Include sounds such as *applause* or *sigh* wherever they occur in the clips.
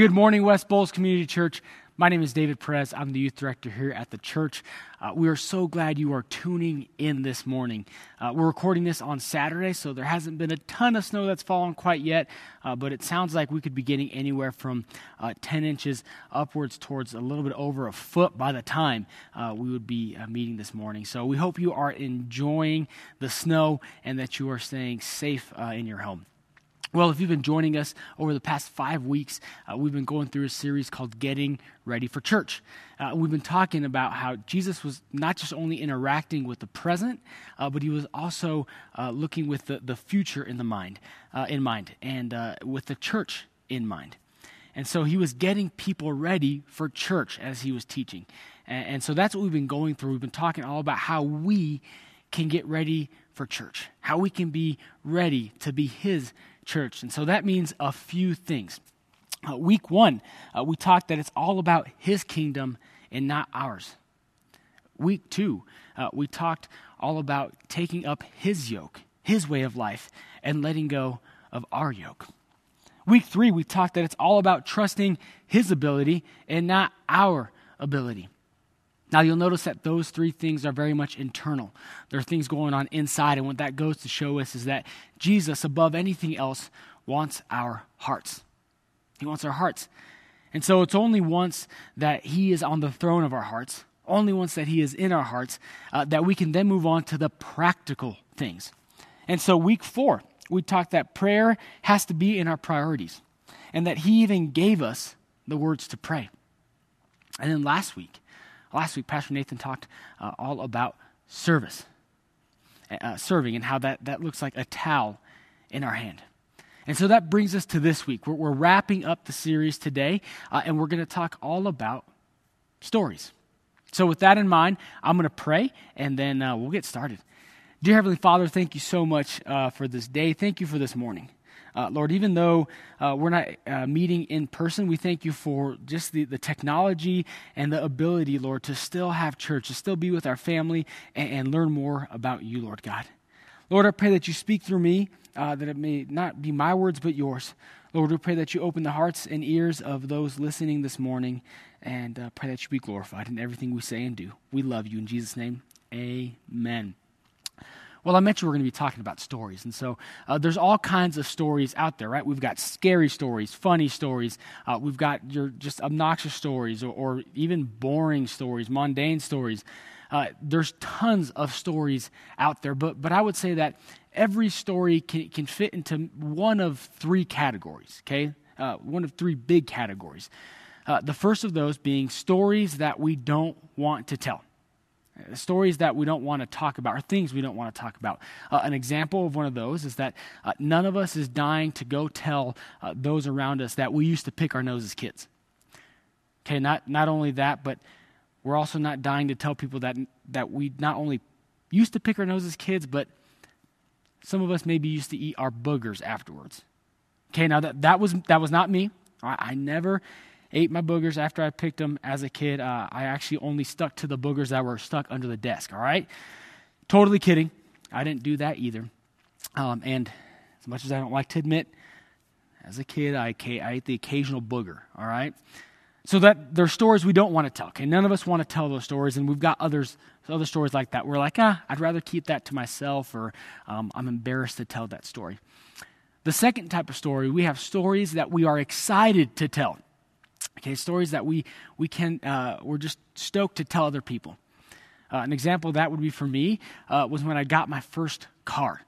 Good morning, West Bowles Community Church. My name is David Perez. I'm the youth director here at the church. Uh, we are so glad you are tuning in this morning. Uh, we're recording this on Saturday, so there hasn't been a ton of snow that's fallen quite yet, uh, but it sounds like we could be getting anywhere from uh, 10 inches upwards towards a little bit over a foot by the time uh, we would be uh, meeting this morning. So we hope you are enjoying the snow and that you are staying safe in your home. Well, if you've been joining us over the past five weeks, uh, we've been going through a series called Getting Ready for Church. Uh, we've been talking about how Jesus was not just only interacting with the present, uh, but he was also uh, looking with the, the future in the mind, uh, in mind, and uh, with the church in mind. And so he was getting people ready for church as he was teaching. And, and so that's what we've been going through. We've been talking all about how we can get ready for church, how we can be ready to be his church. And so that means a few things. Uh, week one, uh, we talked that it's all about his kingdom and not ours. Week two, uh, we talked all about taking up his yoke, his way of life, and letting go of our yoke. Week three, we talked that it's all about trusting his ability and not our ability. Now, you'll notice that those three things are very much internal. There are things going on inside, and what that goes to show us is that Jesus, above anything else, wants our hearts. He wants our hearts. And so it's only once that He is on the throne of our hearts, only once that He is in our hearts, uh, that we can then move on to the practical things. And so, week four, we talked that prayer has to be in our priorities, and that He even gave us the words to pray. And then last week, Last week, Pastor Nathan talked uh, all about service, uh, serving, and how that, that looks like a towel in our hand. And so that brings us to this week. We're, we're wrapping up the series today, uh, and we're going to talk all about stories. So, with that in mind, I'm going to pray, and then uh, we'll get started. Dear Heavenly Father, thank you so much uh, for this day. Thank you for this morning. Uh, Lord, even though uh, we're not uh, meeting in person, we thank you for just the, the technology and the ability, Lord, to still have church, to still be with our family and, and learn more about you, Lord God. Lord, I pray that you speak through me, uh, that it may not be my words but yours. Lord, we pray that you open the hearts and ears of those listening this morning and uh, pray that you be glorified in everything we say and do. We love you. In Jesus' name, amen. Well, I mentioned we're going to be talking about stories. And so uh, there's all kinds of stories out there, right? We've got scary stories, funny stories. Uh, we've got your just obnoxious stories or, or even boring stories, mundane stories. Uh, there's tons of stories out there, but, but I would say that every story can, can fit into one of three categories, okay? Uh, one of three big categories. Uh, the first of those being stories that we don't want to tell stories that we don't want to talk about or things we don't want to talk about. Uh, an example of one of those is that uh, none of us is dying to go tell uh, those around us that we used to pick our nose as kids. Okay, not, not only that, but we're also not dying to tell people that, that we not only used to pick our nose as kids, but some of us maybe used to eat our boogers afterwards. Okay, now that, that, was, that was not me. I, I never ate my boogers after I picked them as a kid. Uh, I actually only stuck to the boogers that were stuck under the desk, all right? Totally kidding. I didn't do that either. Um, and as much as I don't like to admit, as a kid, I, I ate the occasional booger, all right? So that there are stories we don't want to tell. Okay, none of us want to tell those stories, and we've got others, other stories like that. We're like, ah, I'd rather keep that to myself, or um, I'm embarrassed to tell that story. The second type of story, we have stories that we are excited to tell. Okay, stories that we, we can, uh, we're just stoked to tell other people. Uh, an example that would be for me uh, was when I got my first car.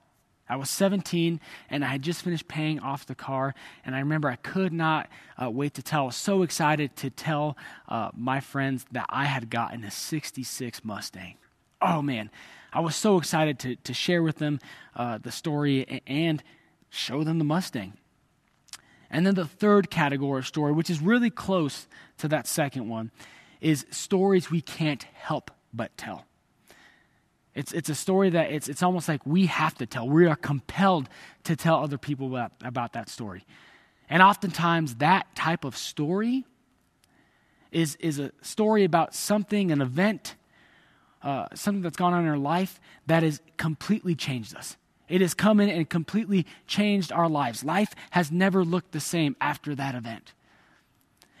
I was 17 and I had just finished paying off the car, and I remember I could not uh, wait to tell. I was so excited to tell uh, my friends that I had gotten a 66 Mustang. Oh man, I was so excited to, to share with them uh, the story and show them the Mustang. And then the third category of story, which is really close to that second one, is stories we can't help but tell. It's, it's a story that it's, it's almost like we have to tell. We are compelled to tell other people about, about that story. And oftentimes, that type of story is, is a story about something, an event, uh, something that's gone on in our life that has completely changed us. It has come in and completely changed our lives. Life has never looked the same after that event.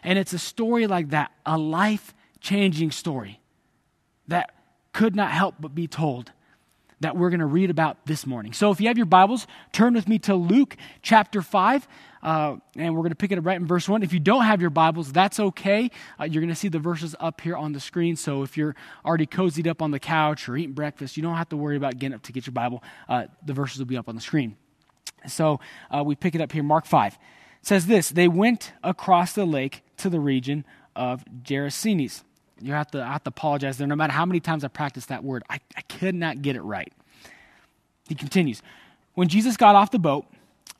And it's a story like that, a life changing story that could not help but be told that we're going to read about this morning. So if you have your Bibles, turn with me to Luke chapter 5, uh, and we're going to pick it up right in verse 1. If you don't have your Bibles, that's okay. Uh, you're going to see the verses up here on the screen. So if you're already cozied up on the couch or eating breakfast, you don't have to worry about getting up to get your Bible. Uh, the verses will be up on the screen. So uh, we pick it up here, Mark 5. It says this They went across the lake to the region of Gerasenes. You have to, I have to apologize there. No matter how many times I practice that word, I, I could not get it right. He continues When Jesus got off the boat,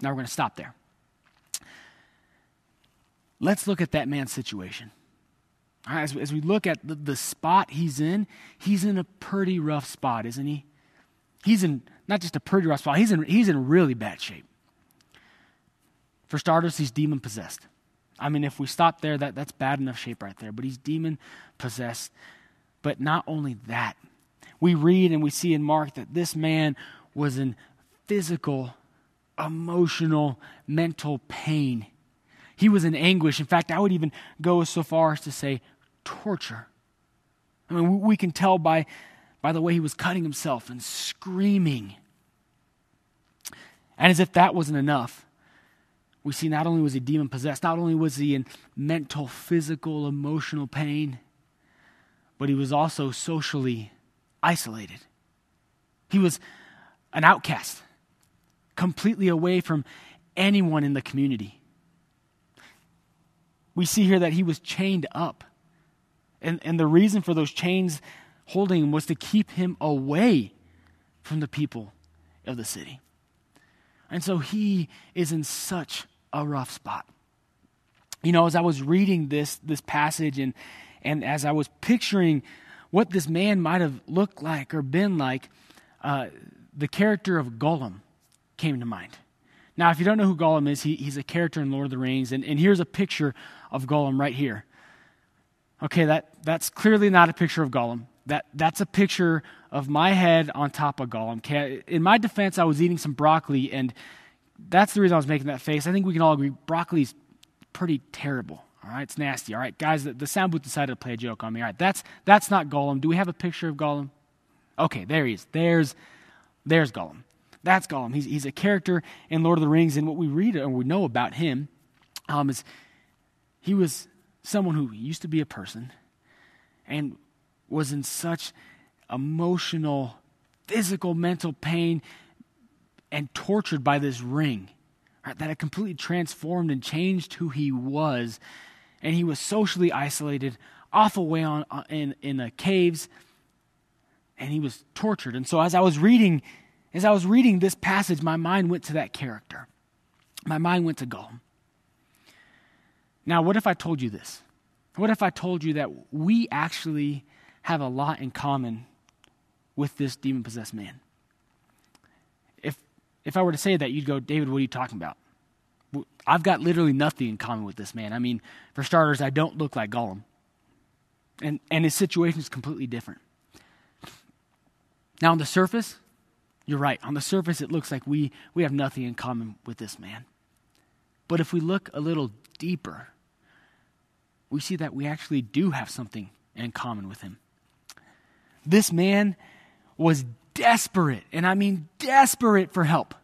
Now we're going to stop there. Let's look at that man's situation. as, as we look at the, the spot he's in, he's in a pretty rough spot, isn't he? He's in not just a pretty rough spot, he's in, he's in really bad shape. For starters, he's demon possessed. I mean, if we stop there, that, that's bad enough shape right there. But he's demon possessed. But not only that, we read and we see in Mark that this man was in physical, emotional, mental pain. He was in anguish. In fact, I would even go so far as to say torture. I mean, we can tell by, by the way he was cutting himself and screaming. And as if that wasn't enough, we see not only was he demon possessed, not only was he in mental, physical, emotional pain, but he was also socially isolated. He was an outcast, completely away from anyone in the community. We see here that he was chained up. And, and the reason for those chains holding him was to keep him away from the people of the city. And so he is in such a rough spot. You know, as I was reading this this passage and and as I was picturing what this man might have looked like or been like, uh, the character of Gollum came to mind. Now, if you don't know who Gollum is, he, he's a character in Lord of the Rings, and, and here's a picture of Gollum right here. Okay, that, that's clearly not a picture of Gollum. That, that's a picture of my head on top of Gollum. Okay, in my defense, I was eating some broccoli, and that's the reason I was making that face. I think we can all agree broccoli's pretty terrible. All right, it's nasty. All right, guys, the, the sound booth decided to play a joke on me. All right, that's that's not Gollum. Do we have a picture of Gollum? Okay, there he is. There's there's Gollum. That's Gollum. He's he's a character in Lord of the Rings, and what we read and we know about him um, is he was someone who used to be a person and was in such emotional, physical, mental pain and tortured by this ring right, that had completely transformed and changed who he was. And he was socially isolated, off away on, uh, in, in the caves, and he was tortured. And so as I was reading, as I was reading this passage, my mind went to that character. My mind went to Gollum. Now, what if I told you this? What if I told you that we actually have a lot in common with this demon possessed man? if if I were to say that, you'd go, David, what are you talking about? I've got literally nothing in common with this man. I mean, for starters, I don't look like Gollum. And, and his situation is completely different. Now, on the surface, you're right. On the surface, it looks like we, we have nothing in common with this man. But if we look a little deeper, we see that we actually do have something in common with him. This man was desperate, and I mean desperate for help.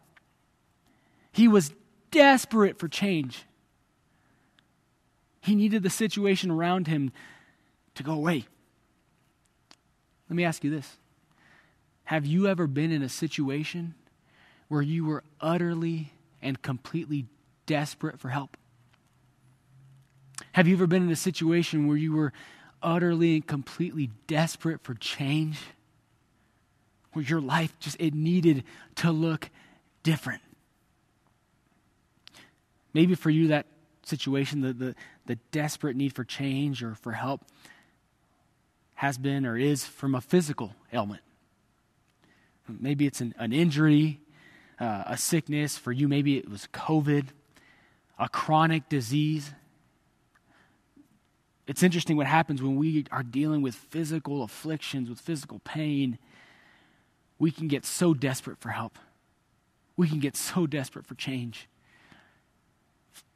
He was desperate for change. He needed the situation around him to go away. Let me ask you this Have you ever been in a situation where you were utterly and completely desperate for help? Have you ever been in a situation where you were utterly and completely desperate for change? where your life just it needed to look different. Maybe for you that situation, the, the, the desperate need for change or for help, has been or is from a physical ailment. Maybe it's an, an injury, uh, a sickness. For you, maybe it was COVID, a chronic disease. It's interesting what happens when we are dealing with physical afflictions, with physical pain. We can get so desperate for help. We can get so desperate for change.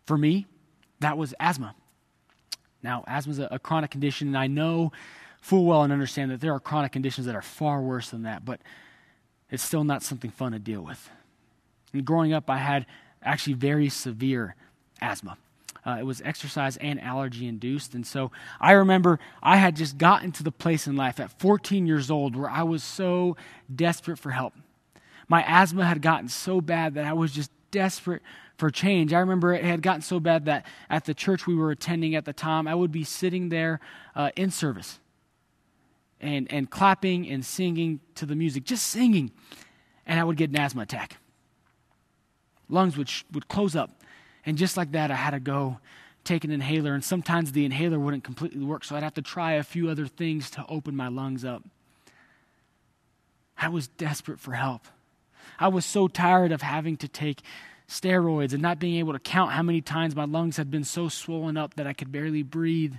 For me, that was asthma. Now, asthma is a, a chronic condition, and I know full well and understand that there are chronic conditions that are far worse than that, but it's still not something fun to deal with. And growing up, I had actually very severe asthma. Uh, it was exercise and allergy induced. And so I remember I had just gotten to the place in life at 14 years old where I was so desperate for help. My asthma had gotten so bad that I was just desperate for change. I remember it had gotten so bad that at the church we were attending at the time, I would be sitting there uh, in service and, and clapping and singing to the music, just singing, and I would get an asthma attack. Lungs would, would close up. And just like that, I had to go take an inhaler, and sometimes the inhaler wouldn't completely work, so I'd have to try a few other things to open my lungs up. I was desperate for help. I was so tired of having to take steroids and not being able to count how many times my lungs had been so swollen up that I could barely breathe.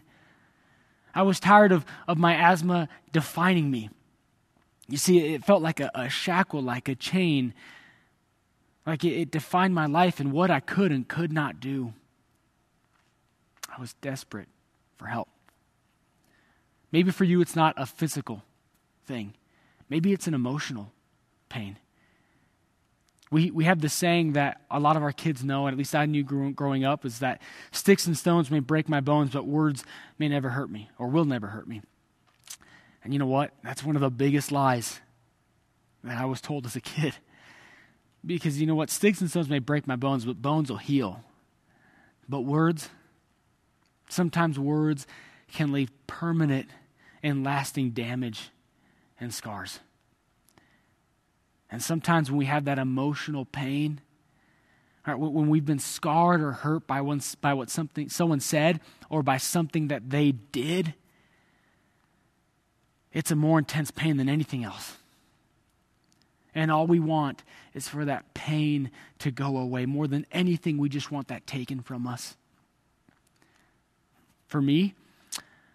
I was tired of, of my asthma defining me. You see, it felt like a, a shackle, like a chain. Like it, it defined my life and what I could and could not do. I was desperate for help. Maybe for you, it's not a physical thing, maybe it's an emotional pain. We, we have the saying that a lot of our kids know, and at least I knew growing up, is that sticks and stones may break my bones, but words may never hurt me or will never hurt me. And you know what? That's one of the biggest lies that I was told as a kid. Because you know what? Sticks and stones may break my bones, but bones will heal. But words, sometimes words can leave permanent and lasting damage and scars. And sometimes when we have that emotional pain, right, when we've been scarred or hurt by, one, by what something someone said or by something that they did, it's a more intense pain than anything else. And all we want is for that pain to go away. More than anything, we just want that taken from us. For me,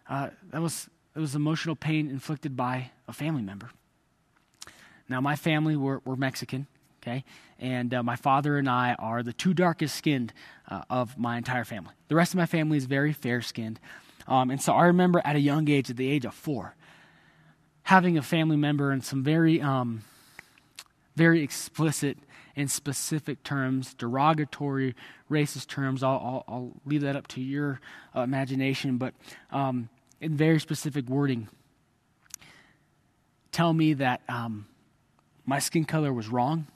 uh, that was, that was emotional pain inflicted by a family member. Now, my family, we're, we're Mexican, okay? And uh, my father and I are the two darkest skinned uh, of my entire family. The rest of my family is very fair skinned. Um, and so I remember at a young age, at the age of four, having a family member in some very, um, very explicit and specific terms, derogatory, racist terms. I'll, I'll, I'll leave that up to your uh, imagination, but um, in very specific wording, tell me that um, my skin color was wrong,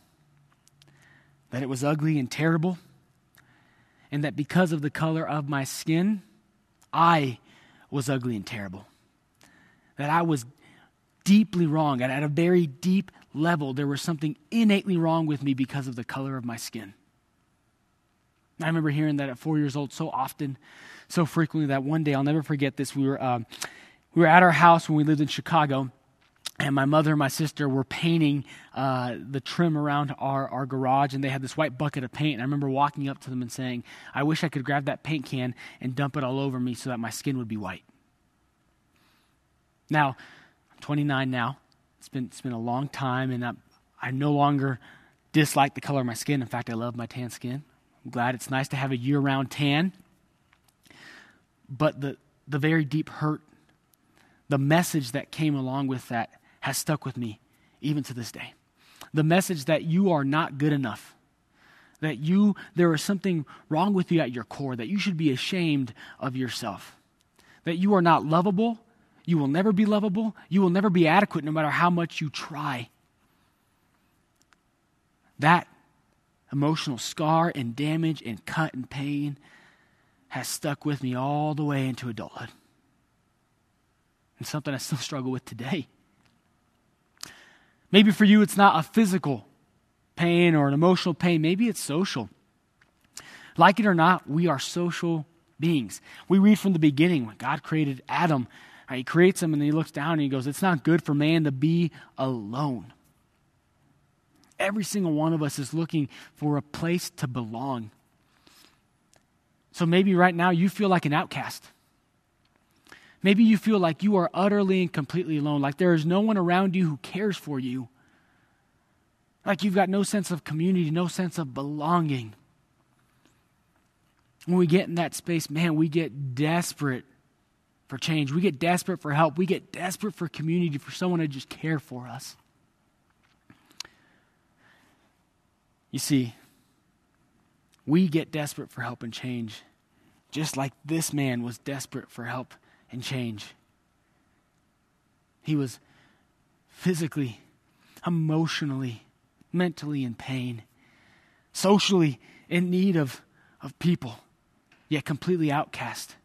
that it was ugly and terrible, and that because of the color of my skin, I was ugly and terrible. That I was deeply wrong. And at a very deep level, there was something innately wrong with me because of the color of my skin. I remember hearing that at four years old so often, so frequently that one day I'll never forget this. We were, um, we were at our house when we lived in Chicago, and my mother and my sister were painting uh, the trim around our, our garage, and they had this white bucket of paint. And I remember walking up to them and saying, I wish I could grab that paint can and dump it all over me so that my skin would be white. Now, I'm 29 now. It's been, it's been a long time, and I'm, I no longer dislike the color of my skin. In fact, I love my tan skin. I'm glad it's nice to have a year round tan. But the, the very deep hurt, the message that came along with that has stuck with me even to this day. The message that you are not good enough, that you there is something wrong with you at your core, that you should be ashamed of yourself, that you are not lovable, you will never be lovable, you will never be adequate no matter how much you try. That emotional scar and damage and cut and pain has stuck with me all the way into adulthood. And something I still *laughs* struggle with today. Maybe for you, it's not a physical pain or an emotional pain, maybe it's social. Like it or not, we are social beings. We read from the beginning when God created Adam, he creates him and he looks down and he goes, It's not good for man to be alone. Every single one of us is looking for a place to belong. So maybe right now you feel like an outcast. Maybe you feel like you are utterly and completely alone, like there is no one around you who cares for you. Like you've got no sense of community, no sense of belonging. When we get in that space, man, we get desperate for change. We get desperate for help. We get desperate for community, for someone to just care for us. You see, we get desperate for help and change, just like this man was desperate for help and change. He was physically, emotionally, mentally in pain, socially in need of, of people, yet completely outcast,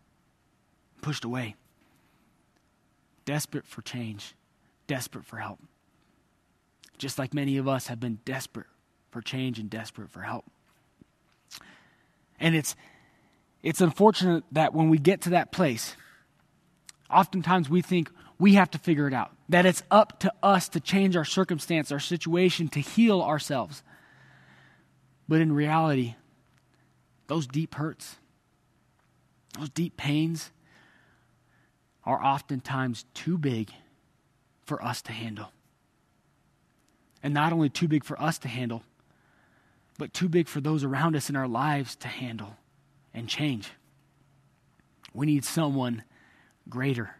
pushed away. Desperate for change, desperate for help. Just like many of us have been desperate for change and desperate for help. And it's it's unfortunate that when we get to that place, oftentimes we think we have to figure it out. That it's up to us to change our circumstance, our situation, to heal ourselves. But in reality, those deep hurts, those deep pains are oftentimes too big for us to handle. And not only too big for us to handle, but too big for those around us in our lives to handle and change. We need someone greater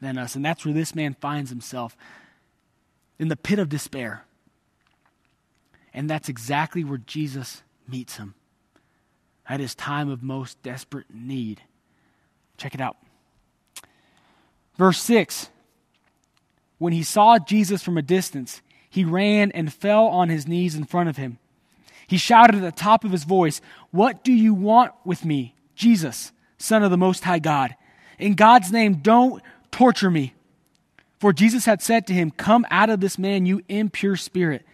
than us. And that's where this man finds himself in the pit of despair. And that's exactly where Jesus meets him at his time of most desperate need. Check it out. Verse 6 When he saw Jesus from a distance, he ran and fell on his knees in front of him. He shouted at the top of his voice, What do you want with me, Jesus, Son of the Most High God? In God's name, don't torture me. For Jesus had said to him, Come out of this man, you impure spirit.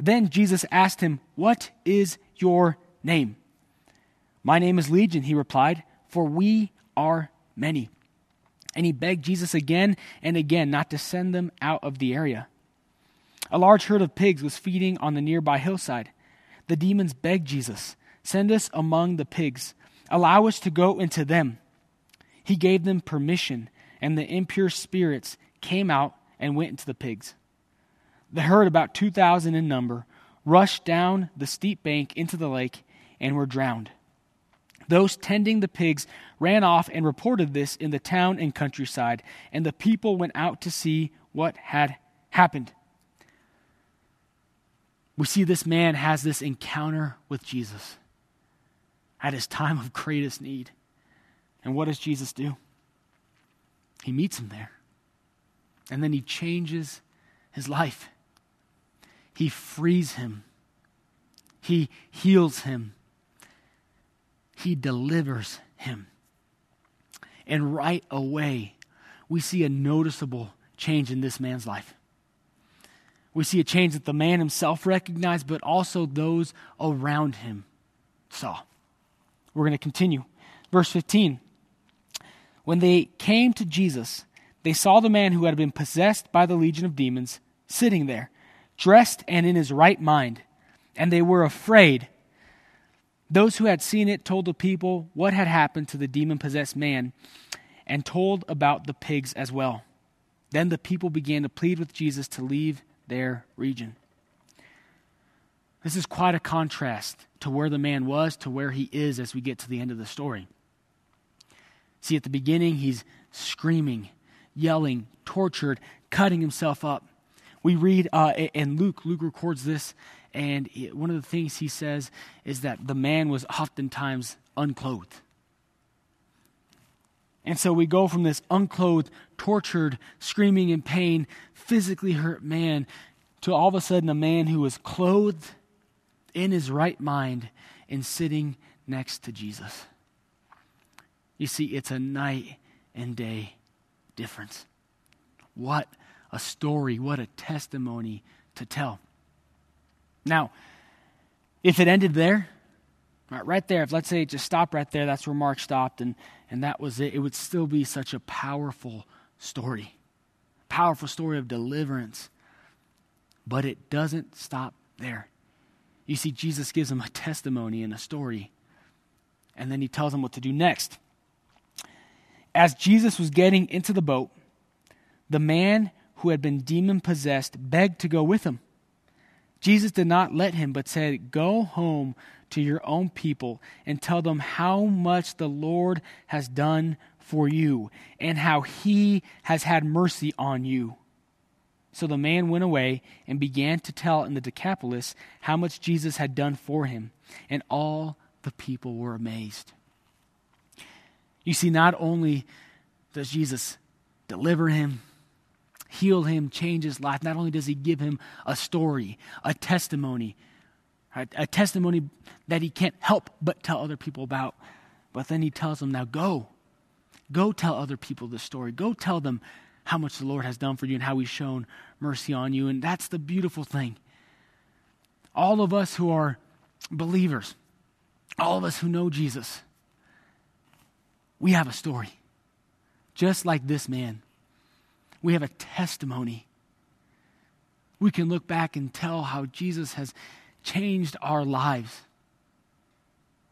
Then Jesus asked him, What is your name? My name is Legion, he replied, for we are many. And he begged Jesus again and again not to send them out of the area. A large herd of pigs was feeding on the nearby hillside. The demons begged Jesus, Send us among the pigs. Allow us to go into them. He gave them permission, and the impure spirits came out and went into the pigs. The herd, about 2,000 in number, rushed down the steep bank into the lake and were drowned. Those tending the pigs ran off and reported this in the town and countryside, and the people went out to see what had happened. We see this man has this encounter with Jesus at his time of greatest need. And what does Jesus do? He meets him there. And then he changes his life. He frees him. He heals him. He delivers him. And right away, we see a noticeable change in this man's life. We see a change that the man himself recognized, but also those around him saw. We're going to continue. Verse 15. When they came to Jesus, they saw the man who had been possessed by the legion of demons sitting there, dressed and in his right mind, and they were afraid. Those who had seen it told the people what had happened to the demon possessed man and told about the pigs as well. Then the people began to plead with Jesus to leave their region. This is quite a contrast to where the man was to where he is as we get to the end of the story. See, at the beginning, he's screaming, yelling, tortured, cutting himself up. We read, uh, and Luke, Luke records this, and one of the things he says is that the man was oftentimes unclothed. And so we go from this unclothed, tortured, screaming in pain, physically hurt man to all of a sudden a man who is clothed in his right mind and sitting next to Jesus. You see, it's a night and day difference. What a story, what a testimony to tell. Now, if it ended there, Right, there, if let's say it just stopped right there, that's where Mark stopped, and, and that was it, it would still be such a powerful story. Powerful story of deliverance. But it doesn't stop there. You see, Jesus gives them a testimony and a story, and then he tells them what to do next. As Jesus was getting into the boat, the man who had been demon possessed begged to go with him. Jesus did not let him, but said, Go home to your own people and tell them how much the Lord has done for you and how he has had mercy on you. So the man went away and began to tell in the Decapolis how much Jesus had done for him, and all the people were amazed. You see, not only does Jesus deliver him, heal him, change his life, not only does he give him a story, a testimony, a testimony that he can't help but tell other people about, but then he tells them, now go. Go tell other people the story. Go tell them how much the Lord has done for you and how he's shown mercy on you. And that's the beautiful thing. All of us who are believers, all of us who know Jesus, we have a story. Just like this man, we have a testimony. We can look back and tell how Jesus has changed our lives.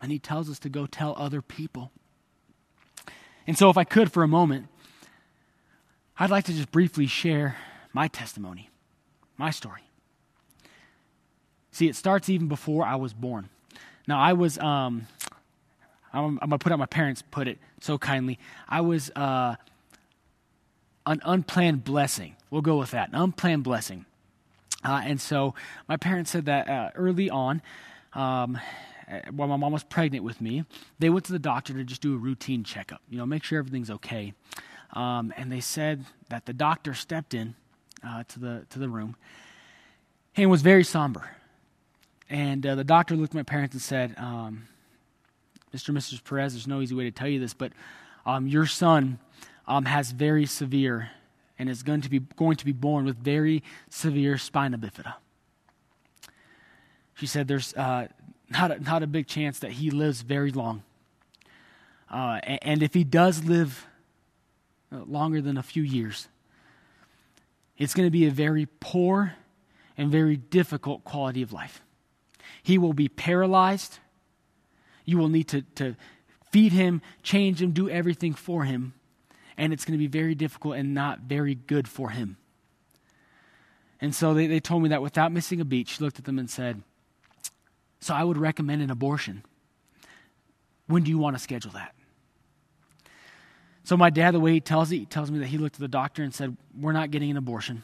And he tells us to go tell other people. And so, if I could for a moment, I'd like to just briefly share my testimony, my story. See, it starts even before I was born. Now, I was, um, I'm, I'm going to put out my parents put it so kindly. I was uh, an unplanned blessing. We'll go with that. An unplanned blessing. Uh, and so my parents said that uh, early on, um, while my mom was pregnant with me, they went to the doctor to just do a routine checkup, you know, make sure everything's okay. Um, and they said that the doctor stepped in uh, to the to the room and was very somber. And uh, the doctor looked at my parents and said, um, "Mr. and Mrs. Perez, there's no easy way to tell you this, but um, your son um, has very severe and is going to be going to be born with very severe spina bifida." She said, "There's uh, not a, not a big chance that he lives very long, uh, and, and if he does live." Uh, longer than a few years. It's going to be a very poor and very difficult quality of life. He will be paralyzed. You will need to, to feed him, change him, do everything for him. And it's going to be very difficult and not very good for him. And so they, they told me that without missing a beat, she looked at them and said, So I would recommend an abortion. When do you want to schedule that? So my dad, the way he tells it, he tells me that he looked at the doctor and said, We're not getting an abortion.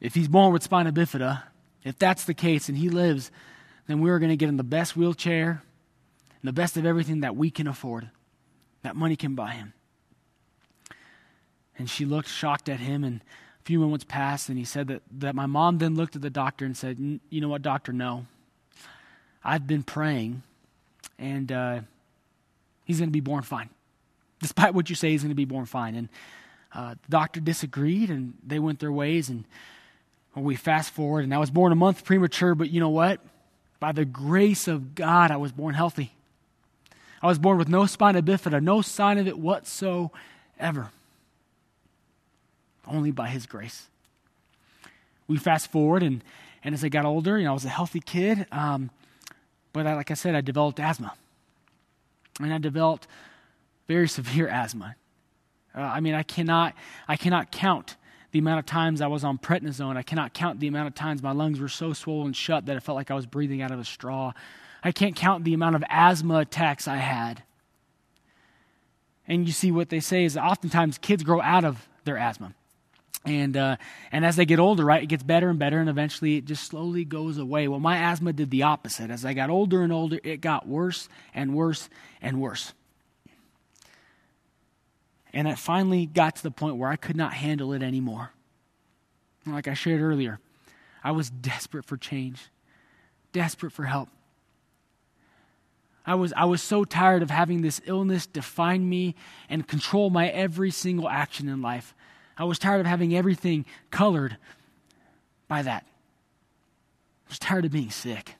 If he's born with spina bifida, if that's the case and he lives, then we're going to get him the best wheelchair and the best of everything that we can afford, that money can buy him. And she looked shocked at him, and a few moments passed, and he said that, that my mom then looked at the doctor and said, You know what, doctor? No. I've been praying, and uh, he's going to be born fine despite what you say, he's going to be born fine. And uh, the doctor disagreed, and they went their ways. And we fast forward, and I was born a month premature, but you know what? By the grace of God, I was born healthy. I was born with no spina bifida, no sign of it whatsoever. Only by His grace. We fast forward, and, and as I got older, you know, I was a healthy kid, um, but I, like I said, I developed asthma. And I developed very severe asthma. Uh, I mean, I cannot, I cannot count the amount of times I was on prednisone. I cannot count the amount of times my lungs were so swollen shut that it felt like I was breathing out of a straw. I can't count the amount of asthma attacks I had. And you see, what they say is oftentimes kids grow out of their asthma. And, uh, and as they get older, right, it gets better and better, and eventually it just slowly goes away. Well, my asthma did the opposite. As I got older and older, it got worse and worse and worse. And it finally got to the point where I could not handle it anymore. Like I shared earlier, I was desperate for change, desperate for help. I was, I was so tired of having this illness define me and control my every single action in life. I was tired of having everything colored by that. I was tired of being sick.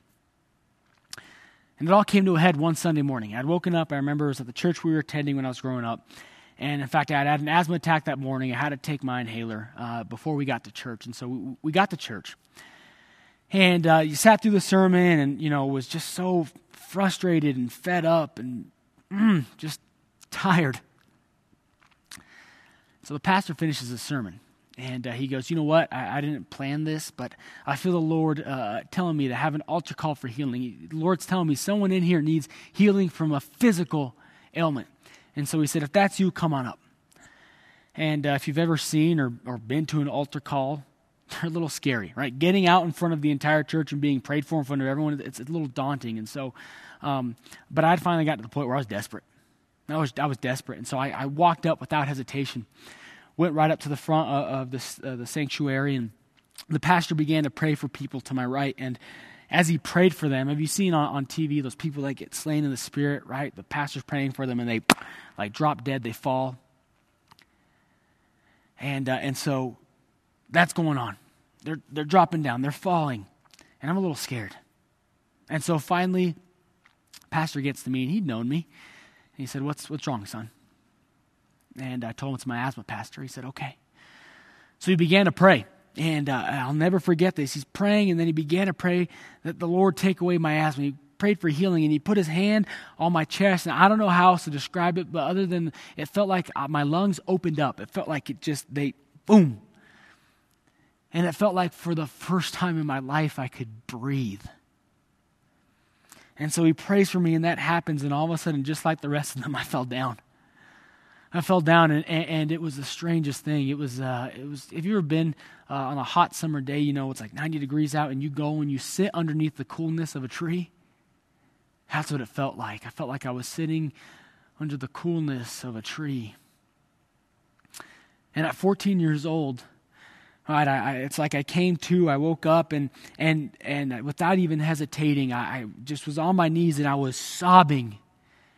And it all came to a head one Sunday morning. I'd woken up, I remember it was at the church we were attending when I was growing up. And in fact, I had an asthma attack that morning. I had to take my inhaler uh, before we got to church. And so we, we got to church. And uh, you sat through the sermon and, you know, was just so frustrated and fed up and mm, just tired. So the pastor finishes the sermon. And uh, he goes, You know what? I, I, didn't plan this, but I feel the Lord uh, telling me to have an altar call for healing. The Lord's telling me someone in here needs healing from a physical ailment. And so he said, If that's you, come on up. And uh, if you've ever seen or, or been to an altar call, *laughs* they're a little scary, right? Getting out in front of the entire church and being prayed for in front of everyone, it's a little daunting. And so, um, but I'd finally got to the point where I was desperate. I was, I was desperate. And so I, I walked up without hesitation went right up to the front of the, uh, the sanctuary, and the pastor began to pray for people to my right. And as he prayed for them, have you seen on, on TV those people that get slain in the spirit, right? The pastor's praying for them, and they like drop dead, they fall. And, uh, and so that's going on. They're, they're dropping down, they're falling. And I'm a little scared. And so finally, pastor gets to me, and he'd known me. And he said, What's, what's wrong, son? And I told him it's my asthma pastor. He said, okay. So he began to pray. And uh, I'll never forget this. He's praying, and then he began to pray that the Lord take away my asthma. He prayed for healing, and he put his hand on my chest. And I don't know how else to describe it, but other than it felt like uh, my lungs opened up. It felt like it just, they, boom. And it felt like for the first time in my life, I could breathe. And so he prays for me, and that happens. And all of a sudden, just like the rest of them, *laughs* I fell down. I fell down, and, and it was the strangest thing. It was, uh, it was. Have you ever been uh, on a hot summer day? You know, it's like 90 degrees out, and you go and you sit underneath the coolness of a tree. That's what it felt like. I felt like I was sitting under the coolness of a tree. And at 14 years old, right, I, I, it's like I came to. I woke up, and and and without even hesitating, I, I just was on my knees, and I was sobbing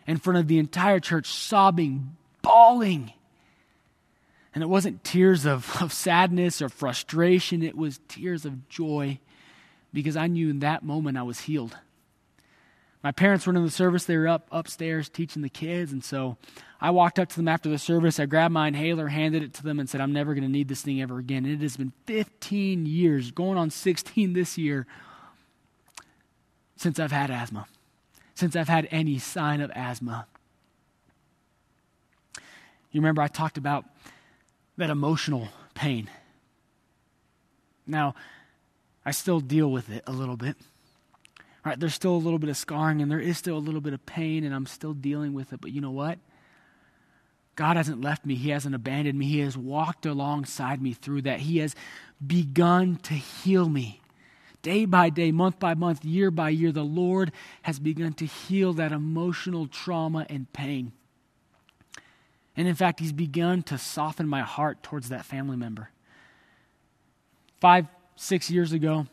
in front of the entire church, sobbing bawling. And it wasn't tears of, *laughs* of sadness or frustration, it was tears of joy because I knew in that moment I was healed. My parents were in the service, they were up upstairs teaching the kids, and so I walked up to them after the service. I grabbed my inhaler, handed it to them, and said, I'm never going to need this thing ever again. And it has been 15 years, going on 16 this year, since I've had asthma, since I've had any sign of asthma. You remember I talked about that emotional pain. Now, I still deal with it a little bit. Right, there's still a little bit of scarring and there is still a little bit of pain and I'm still dealing with it, but you know what? God hasn't left me. He hasn't abandoned me. He has walked alongside me through that. He has begun to heal me. Day by day, month by month, year by year, the Lord has begun to heal that emotional trauma and pain. And in fact, he's begun to soften my heart towards that family member. Five, six years ago,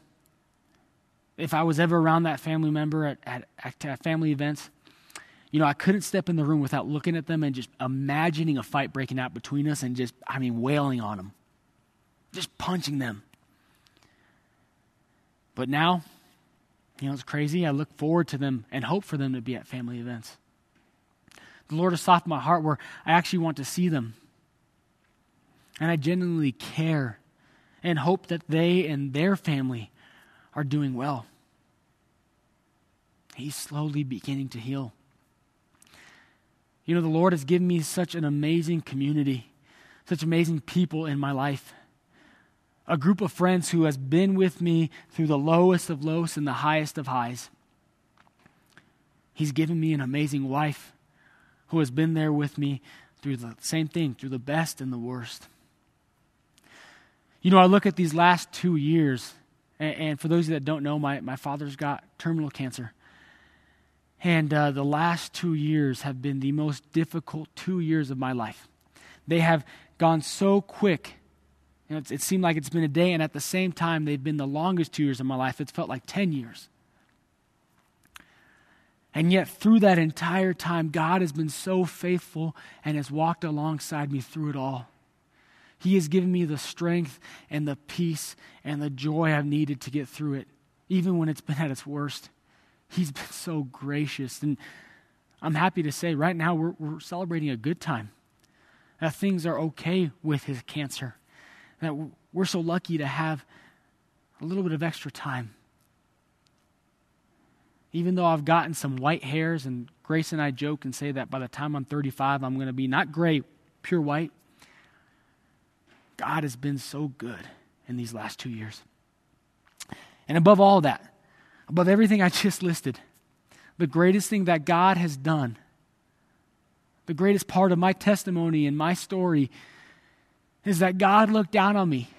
if I was ever around that family member at, at, at, family events, you know, I couldn't step in the room without looking at them and just imagining a fight breaking out between us and just, I mean, wailing on them, just punching them. But now, you know, it's crazy. I look forward to them and hope for them to be at family events. The Lord has softened my heart where I actually want to see them. And I genuinely care and hope that they and their family are doing well. He's slowly beginning to heal. You know, the Lord has given me such an amazing community, such amazing people in my life. A group of friends who has been with me through the lowest of lows and the highest of highs. He's given me an amazing wife who has been there with me through the same thing, through the best and the worst. You know, I look at these last two years, and, and for those that don't know, my, my father's got terminal cancer. And uh, the last two years have been the most difficult two years of my life. They have gone so quick. You know, it seemed like it's been a day, and at the same time, they've been the longest two years of my life. It's felt like 10 years. And yet, through that entire time, God has been so faithful and has walked alongside me through it all. He has given me the strength and the peace and the joy I've needed to get through it, even when it's been at its worst. He's been so gracious. And I'm happy to say right now we're, we're celebrating a good time. That things are okay with his cancer. That we're so lucky to have a little bit of extra time. Even though I've gotten some white hairs, and Grace and I joke and say that by the time I'm 35, I'm going to be not gray, pure white. God has been so good in these last two years. And above all that, above everything I just listed, the greatest thing that God has done, the greatest part of my testimony and my story, is that God looked down on me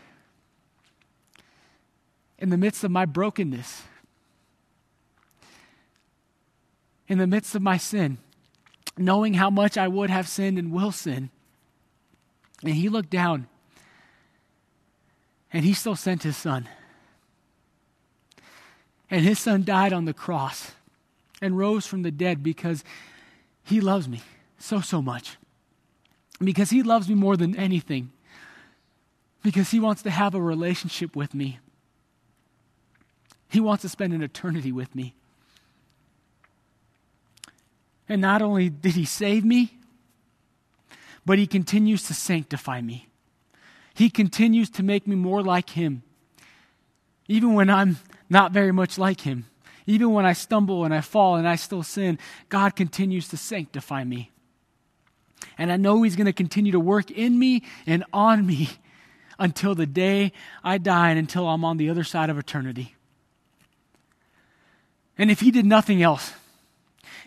in the midst of my brokenness, in the midst of my sin, knowing how much I would have sinned and will sin. And He looked down and He still sent His Son. And His Son died on the cross and rose from the dead because He loves me so, so much. Because He loves me more than anything. Because He wants to have a relationship with me. He wants to spend an eternity with me. And not only did He save me, but He continues to sanctify me. He continues to make me more like Him. Even when I'm not very much like Him, even when I stumble and I fall and I still sin, God continues to sanctify me. And I know He's going to continue to work in me and on me until the day I die and until I'm on the other side of eternity. And if He did nothing else,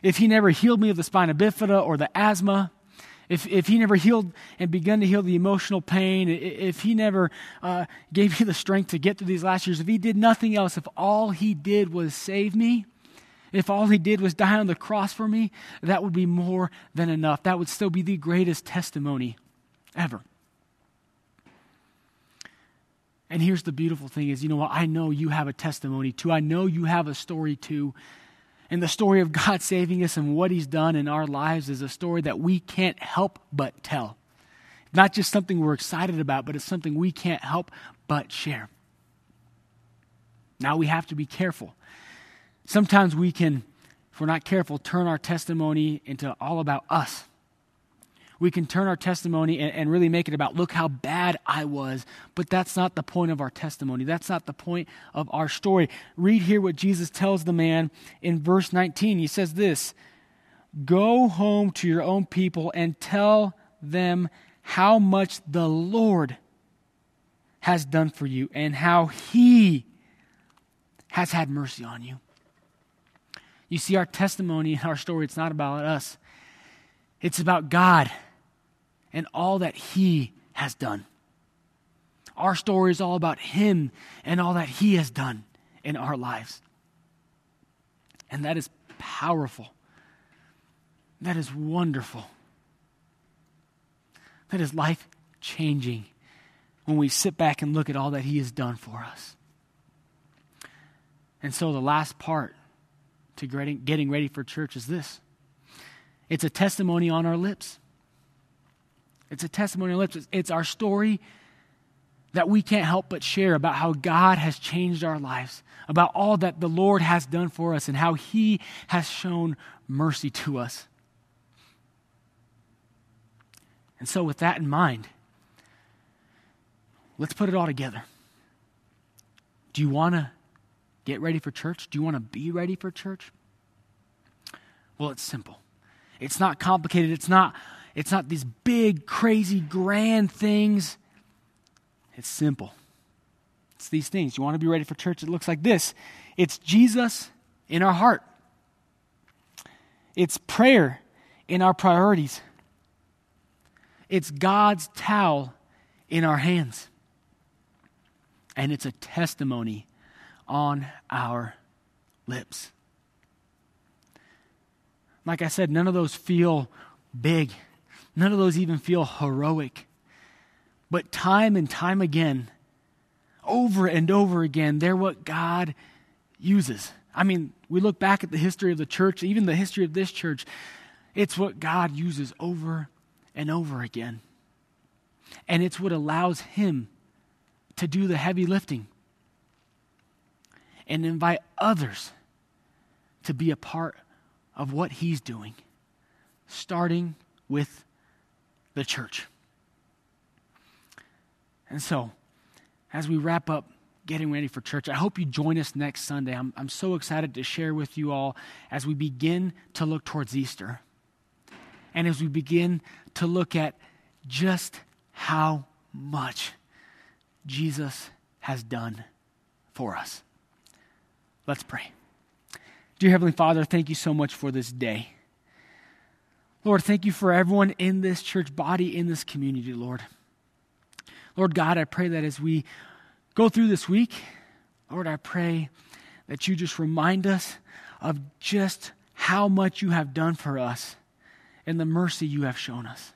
if He never healed me of the spina bifida or the asthma, if, if he never healed and begun to heal the emotional pain, if he never uh, gave me the strength to get through these last years, if he did nothing else, if all he did was save me, if all he did was die on the cross for me, that would be more than enough. That would still be the greatest testimony ever. And here's the beautiful thing is, you know what? I know you have a testimony too. I know you have a story too. And the story of God *laughs* saving us and what he's done in our lives is a story that we can't help but tell. Not just something we're excited about, but it's something we can't help but share. Now we have to be careful Sometimes we can, if we're not careful, turn our testimony into all about us. We can turn our testimony and, and, really make it about, look how bad I was. But that's not the point of our testimony. That's not the point of our story. Read here what Jesus tells the man in verse 19. He says this Go home to your own people and tell them how much the Lord has done for you and how he has had mercy on you. You see, our testimony and our story, it's not about us, it's about God and all that He has done. Our story is all about Him and all that He has done in our lives. And that is powerful. That is wonderful. That is life changing when we sit back and look at all that He has done for us. And so, the last part to getting ready for church is this it's a testimony on our lips. It's a testimony on lips. It's our story that we can't help but share about how God has changed our lives, about all that the Lord has done for us, and how He has shown mercy to us. And so, with that in mind, let's put it all together. Do you want to get ready for church? Do you want to be ready for church? Well, it's simple. It's not complicated. It's not it's not these big crazy grand things. It's simple. It's these things. You want to be ready for church? It looks like this. It's Jesus in our heart. It's prayer in our priorities. It's God's towel in our hands. And it's a testimony on our lips. Like I said, none of those feel big, none of those even feel heroic. But time and time again, over and over again, they're what God uses. I mean, we look back at the history of the church, even the history of this church, it's what God uses over and over again. And it's what allows Him to do the heavy lifting and invite others to be a part of what He's doing, starting with the church. And so, as we wrap up getting ready for church, I hope you join us next Sunday. I'm, I'm so excited to share with you all as we begin to look towards Easter and as we begin to look at just how much Jesus has done for us. Let's pray. Dear Heavenly Father, thank you so much for this day. Lord, thank you for everyone in this church body, in this community, Lord. Lord God, I pray that as we go through this week, Lord, I pray that you just remind us of just how much you have done for us and the mercy you have shown us.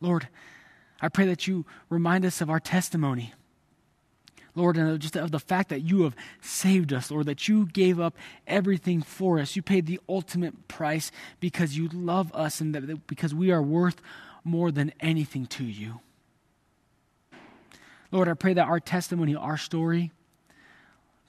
Lord, I pray that you remind us of our testimony. Lord, and just of the fact that you have saved us, Lord, that you gave up everything for us. You paid the ultimate price because you love us and that because we are worth more than anything to you. Lord, I pray that our testimony, our story,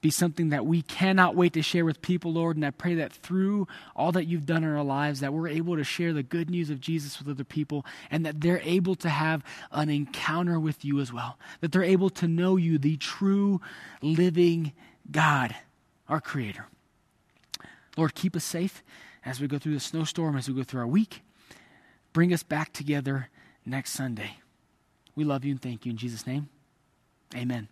be something that we cannot wait to share with people, Lord. And I pray that through all that you've done in our lives, that we're able to share the good news of Jesus with other people and that they're able to have an encounter with you as well. That they're able to know you, the true living God, our Creator. Lord, keep us safe as we go through the snowstorm, as we go through our week. Bring us back together next Sunday. We love you and thank you in Jesus' name. Amen.